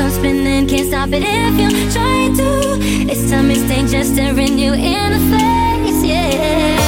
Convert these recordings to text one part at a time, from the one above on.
I'm spinning, can't stop it if you try to. It's time, it's Just staring you in the face, yeah.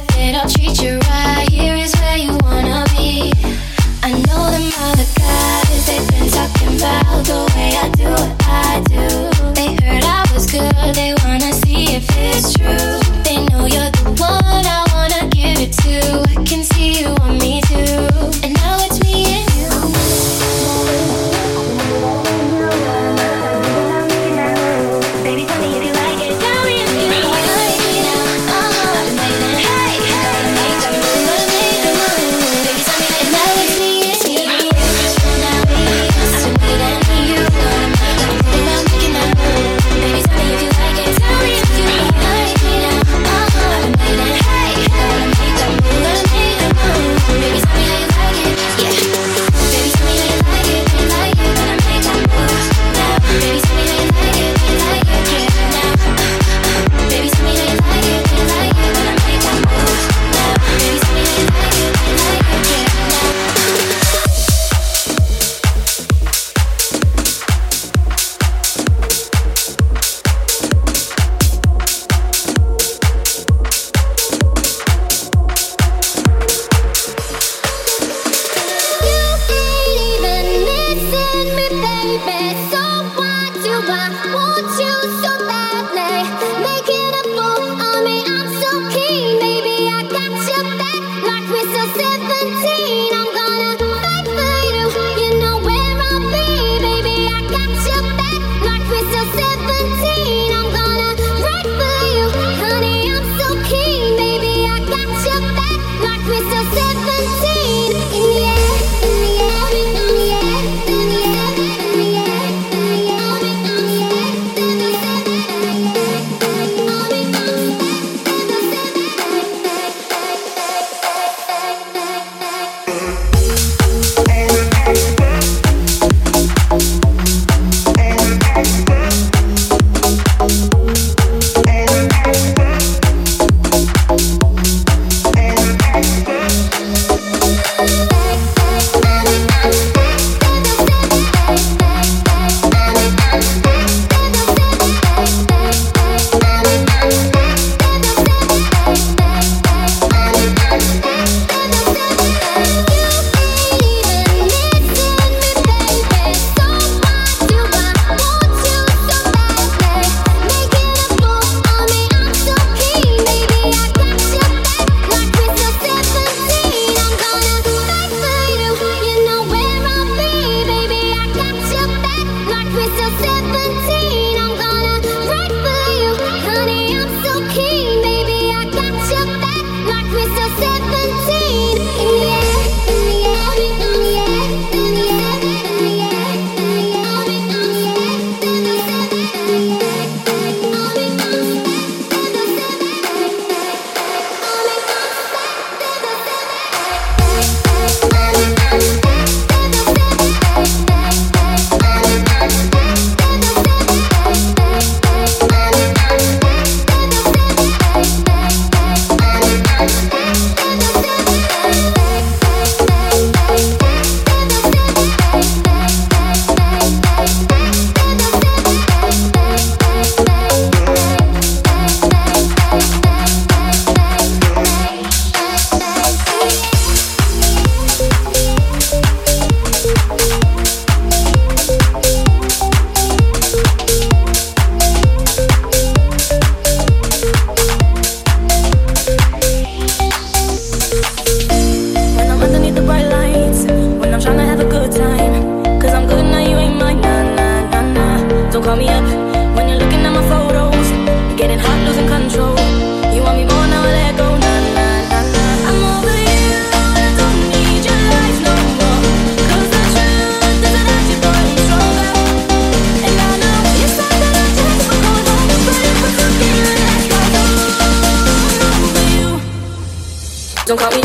with it, I'll treat you Don't call me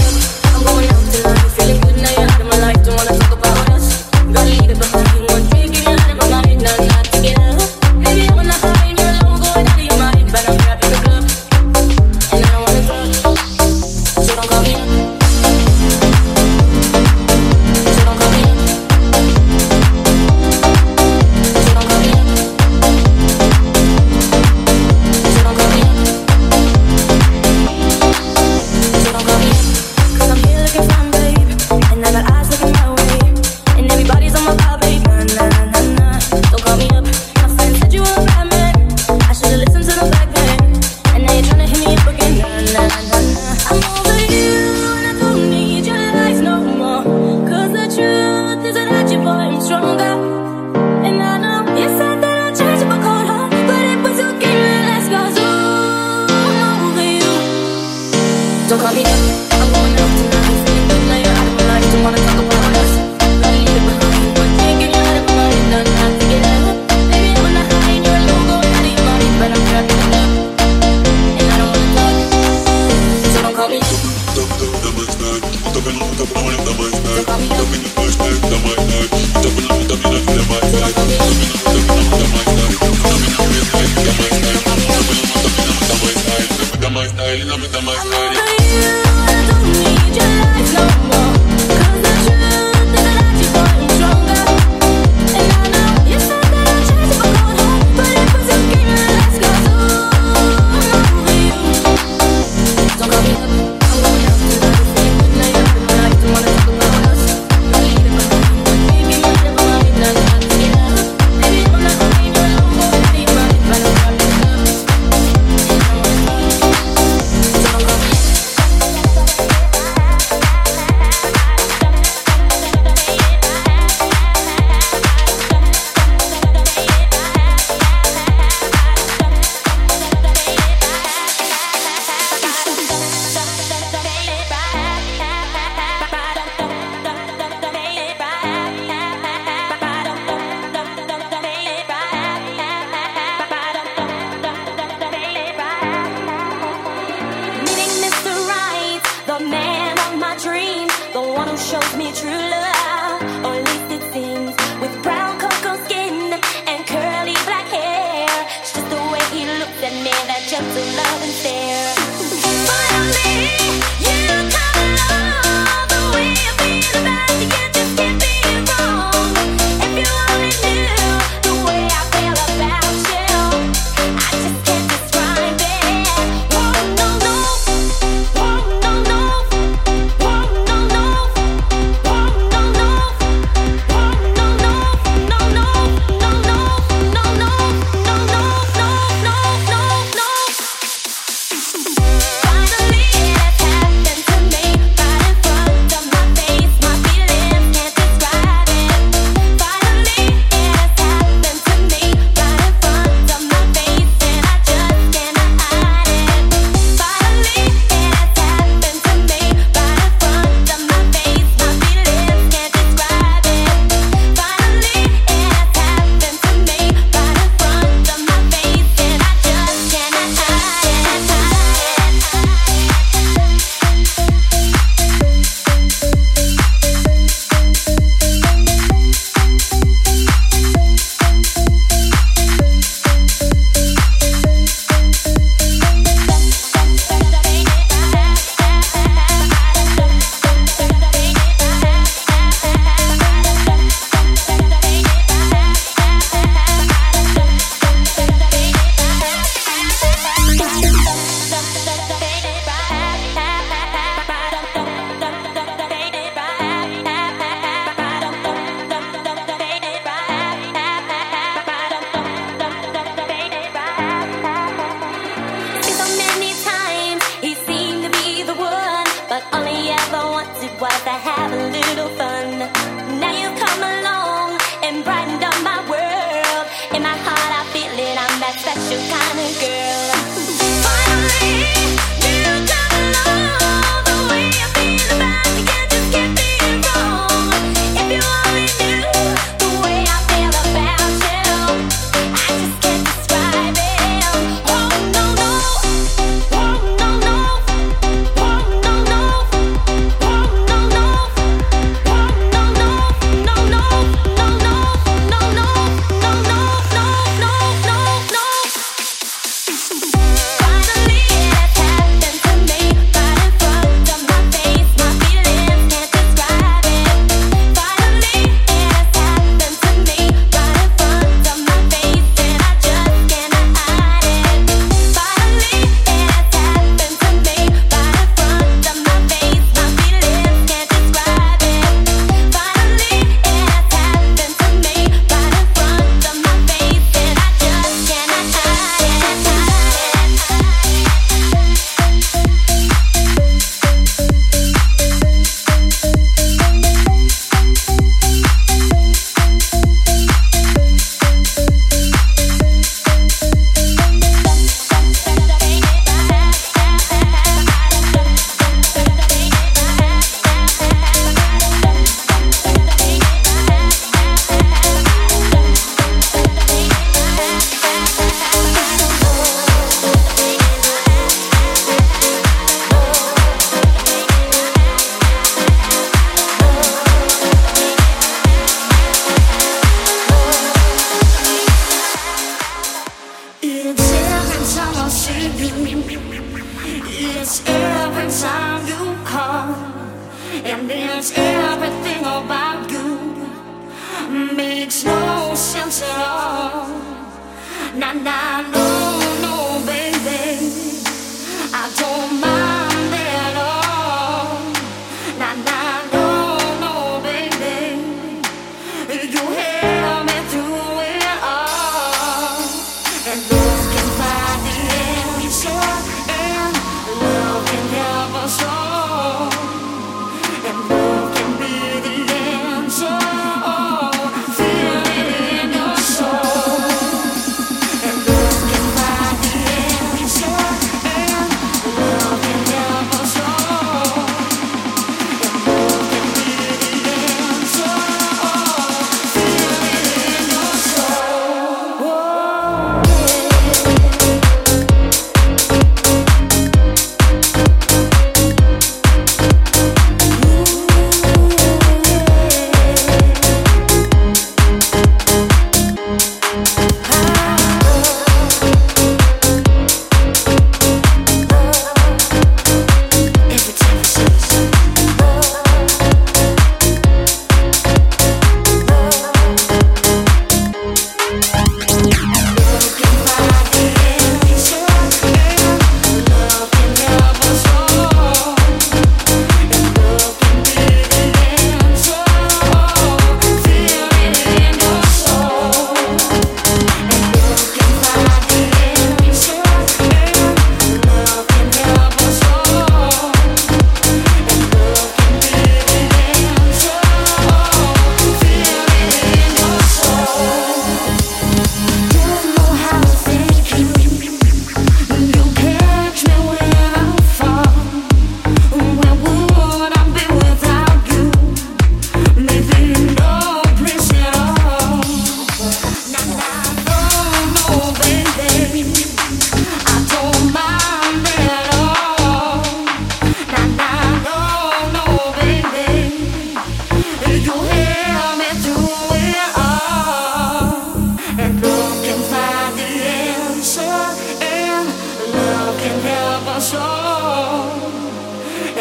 and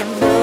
time.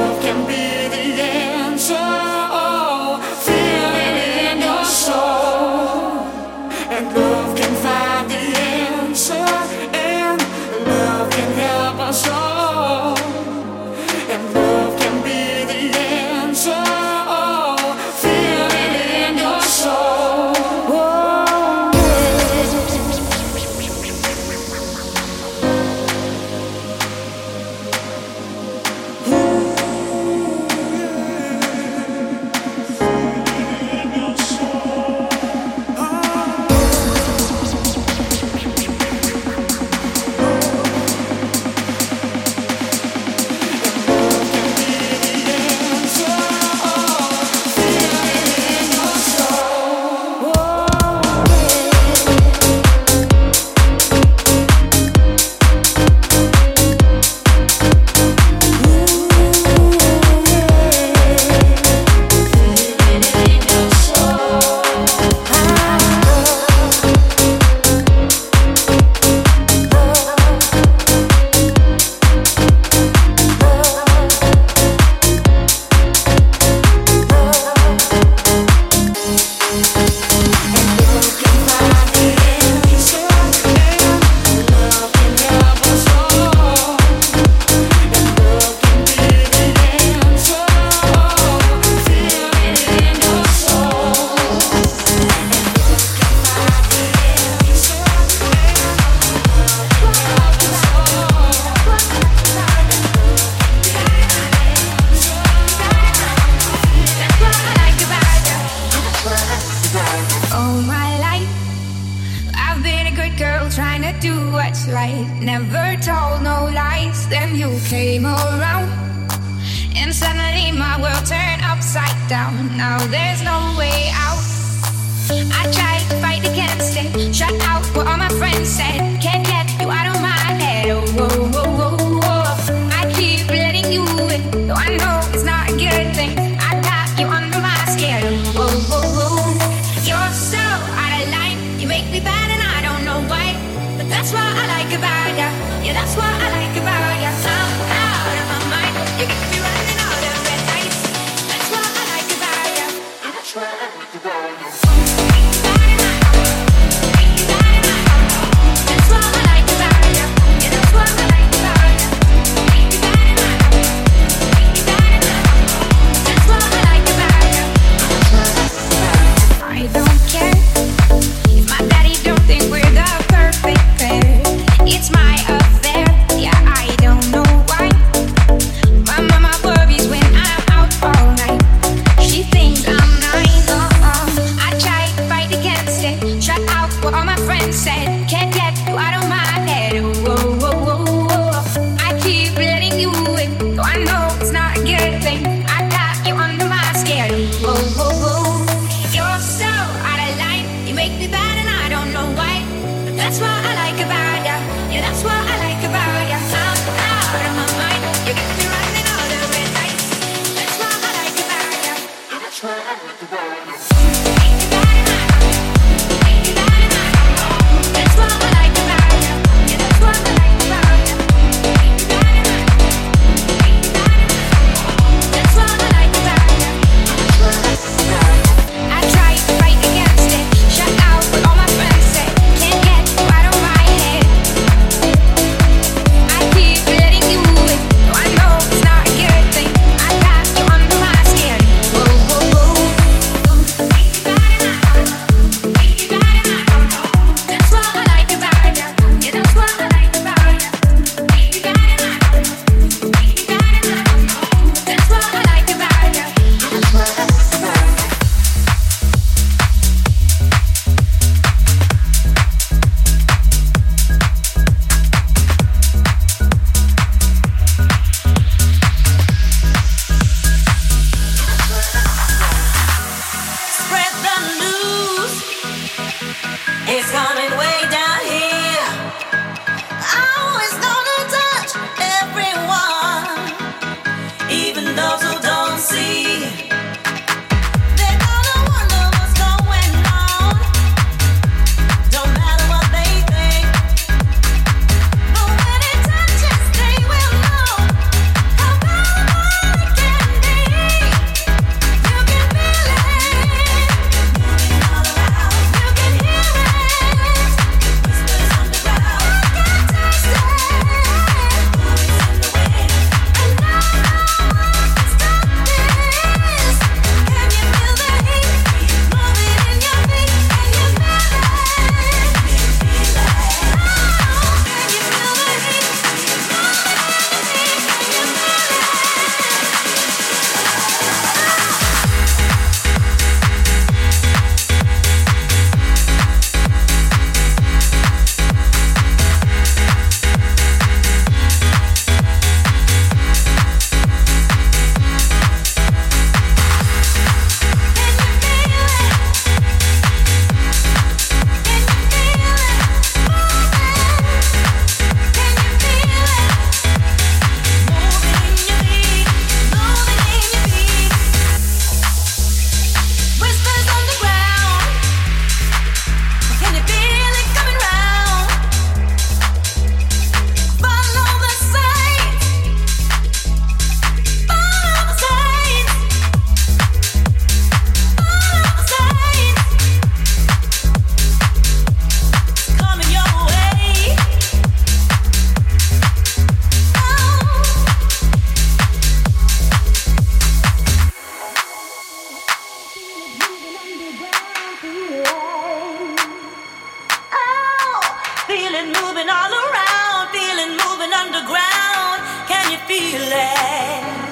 moving all around, feeling moving underground. Can you feel it?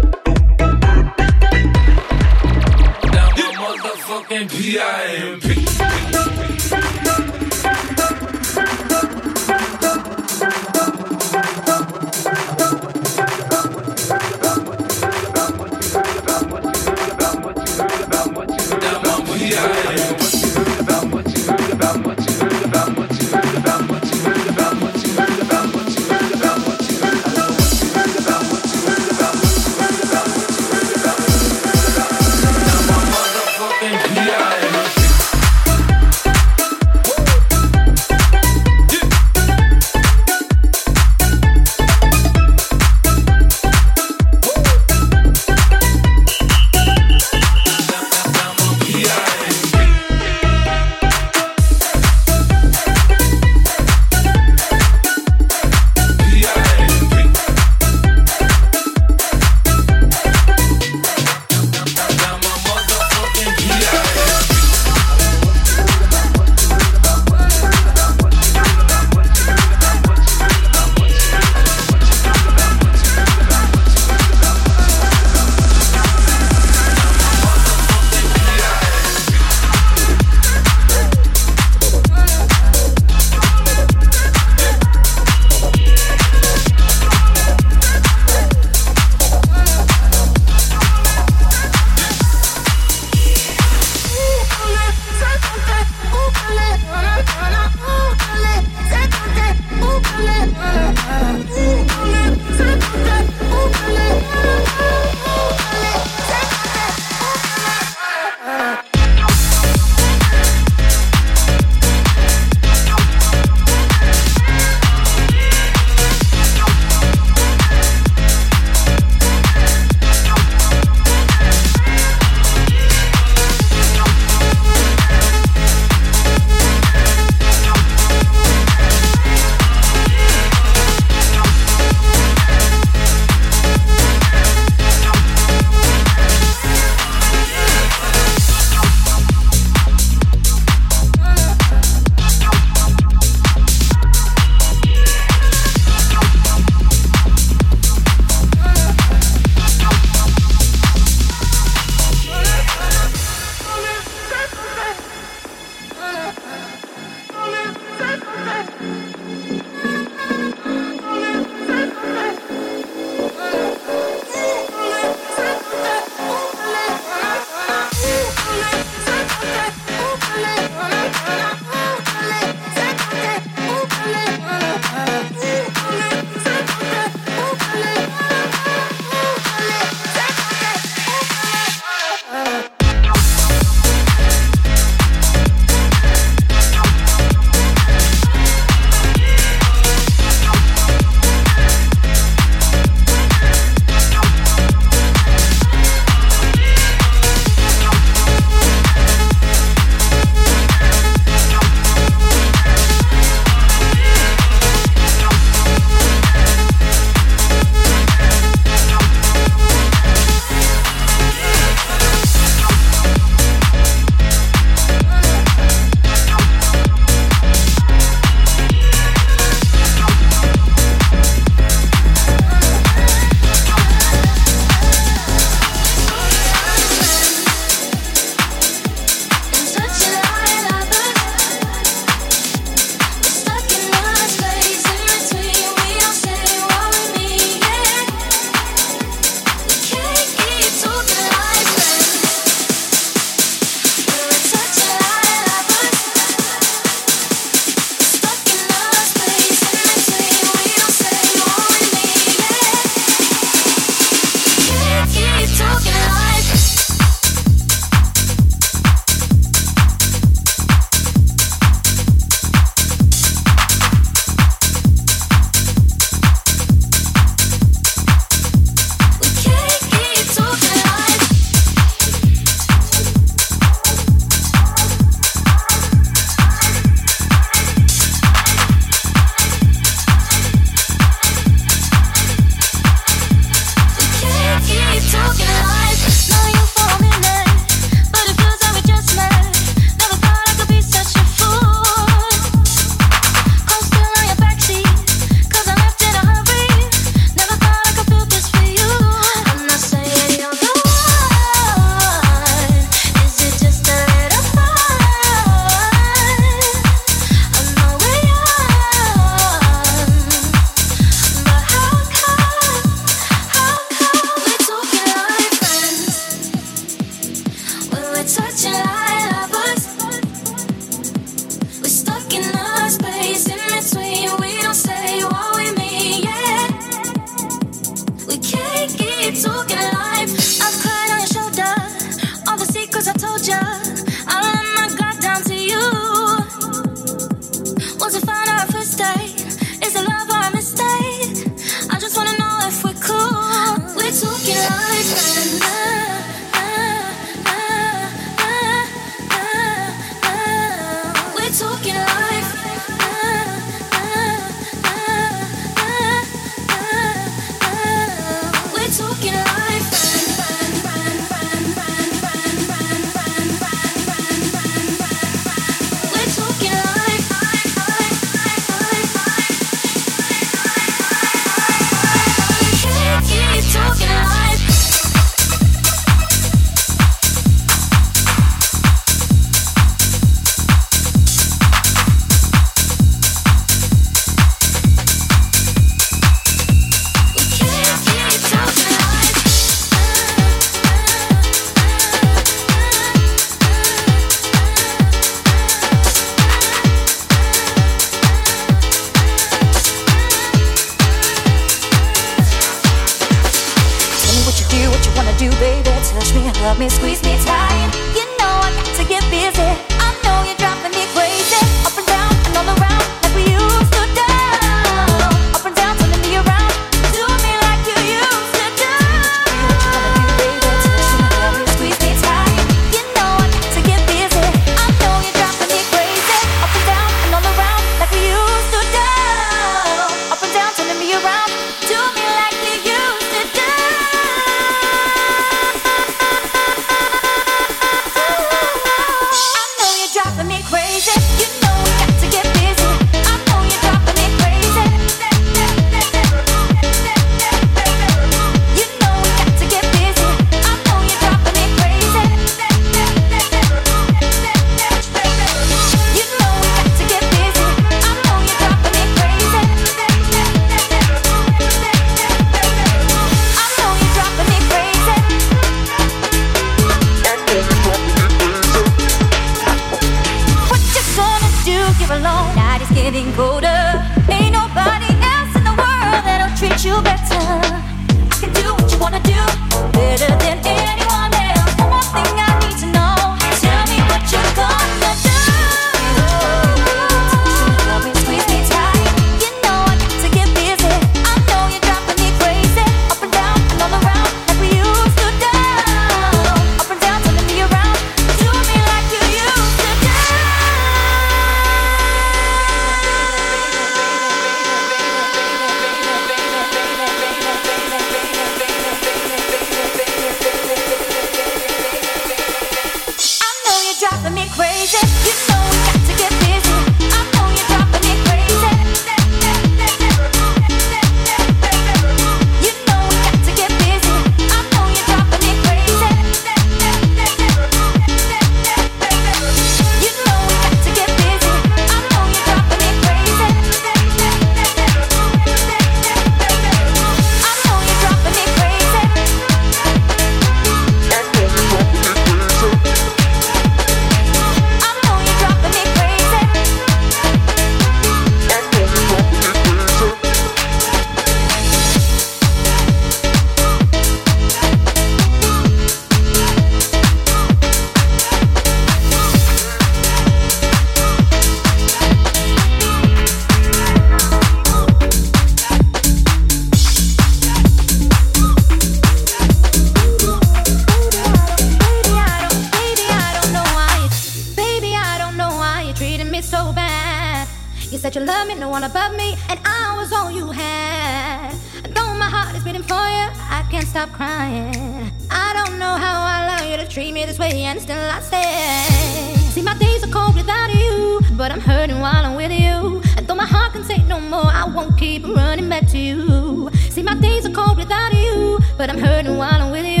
keep running back to you. See, my days are cold without you, but I'm hurting while I'm with you.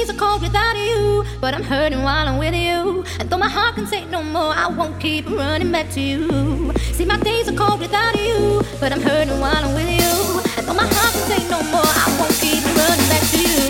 Days are cold without you, but I'm hurting while I'm with you. And though my heart can take no more, I won't keep running back to you. See, my days are cold without you, but I'm hurting while I'm with you. And though my heart can take no more, I won't keep running back to you.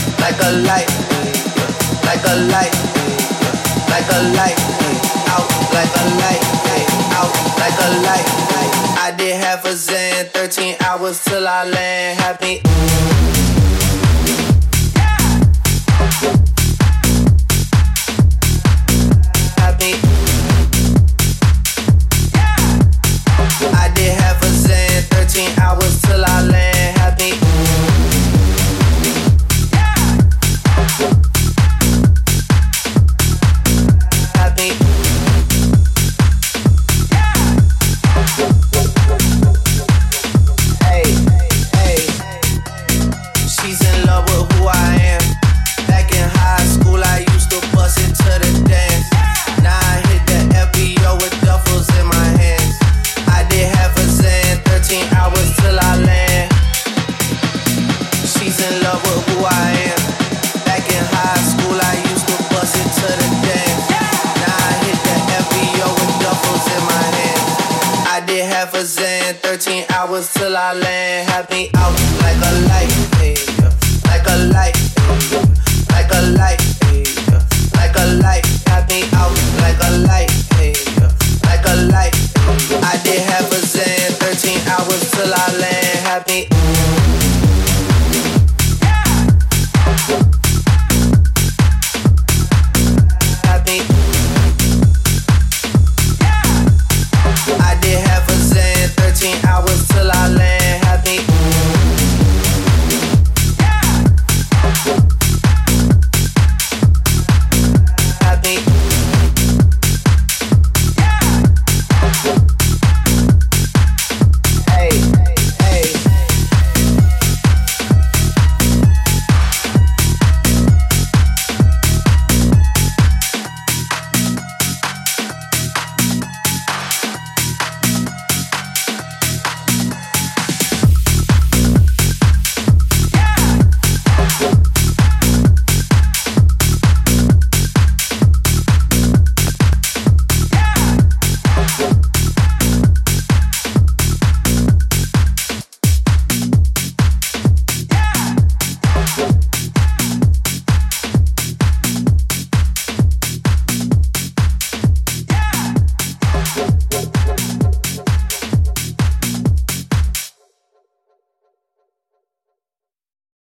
like a light, like a light, like a light, out like a light, out like a light. I did half a Zan, 13 hours till I land. Happy. I did half a Zan, 13 hours till I land.